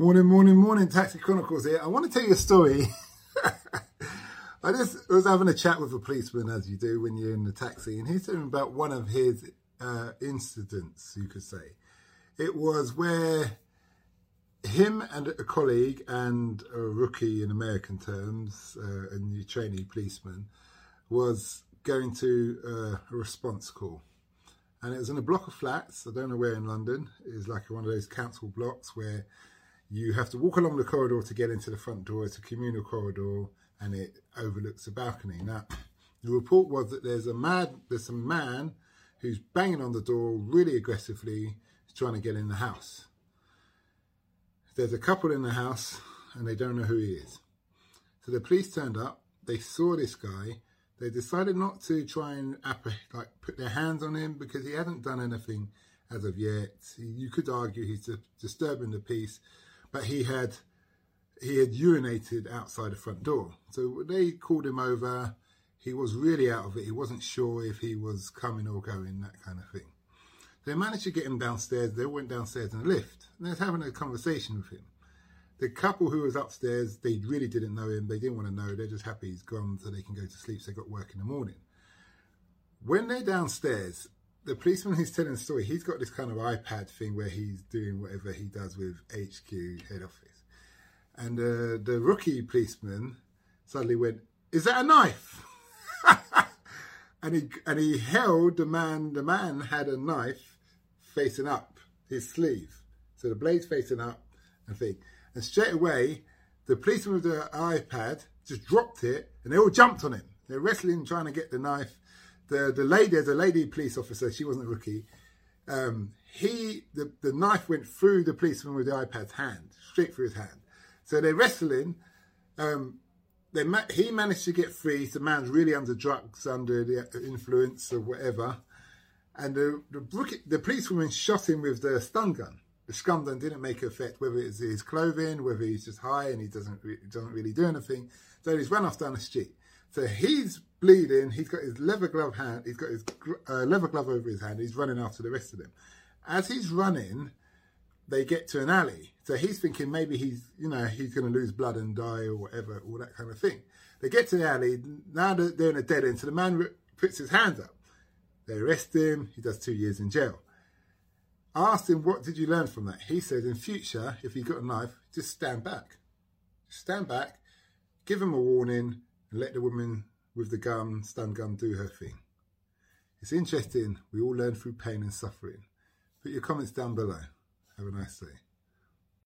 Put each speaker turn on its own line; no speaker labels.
Morning, morning, morning, Taxi Chronicles here. I want to tell you a story. I just was having a chat with a policeman, as you do when you're in the taxi, and he's talking about one of his uh, incidents, you could say. It was where him and a colleague and a rookie in American terms, uh, a new trainee policeman, was going to uh, a response call. And it was in a block of flats, I don't know where in London. It was like one of those council blocks where you have to walk along the corridor to get into the front door. It's a communal corridor and it overlooks a balcony. Now, the report was that there's a mad, there's a man who's banging on the door really aggressively, trying to get in the house. There's a couple in the house and they don't know who he is. So the police turned up, they saw this guy, they decided not to try and like put their hands on him because he hadn't done anything as of yet. You could argue he's disturbing the peace, but he had he had urinated outside the front door. So they called him over. He was really out of it. He wasn't sure if he was coming or going, that kind of thing. They managed to get him downstairs. They went downstairs in a lift. And they was having a conversation with him. The couple who was upstairs, they really didn't know him. They didn't want to know. They're just happy he's gone so they can go to sleep. So they got work in the morning. When they're downstairs, the policeman who's telling the story, he's got this kind of iPad thing where he's doing whatever he does with HQ head office. And uh, the rookie policeman suddenly went, "Is that a knife?" and he and he held the man. The man had a knife facing up his sleeve, so the blade's facing up and thing. And straight away, the policeman with the iPad just dropped it, and they all jumped on him. They're wrestling, trying to get the knife. The the lady, there's a lady police officer. She wasn't a rookie. Um, he the, the knife went through the policeman with the iPad's hand, straight through his hand. So they're wrestling. Um, they ma he managed to get free. The man's really under drugs, under the influence or whatever. And the the, rookie, the policewoman shot him with the stun gun. The stun gun didn't make effect, whether it's his clothing, whether he's just high and he doesn't doesn't really do anything. So he's run off down the street. So he's bleeding. He's got his leather glove hand. He's got his uh, leather glove over his hand. He's running after the rest of them. As he's running, they get to an alley. So he's thinking maybe he's, you know, he's going to lose blood and die or whatever, all that kind of thing. They get to the alley. Now they're in a dead end. So the man puts his hands up. They arrest him. He does two years in jail. I asked him, what did you learn from that? He said, in future, if you got a knife, just stand back. stand back, give him a warning, and let the woman with the gun, stun gun, do her thing. It's interesting. We all learn through pain and suffering. Put your comments down below. Have a nice day.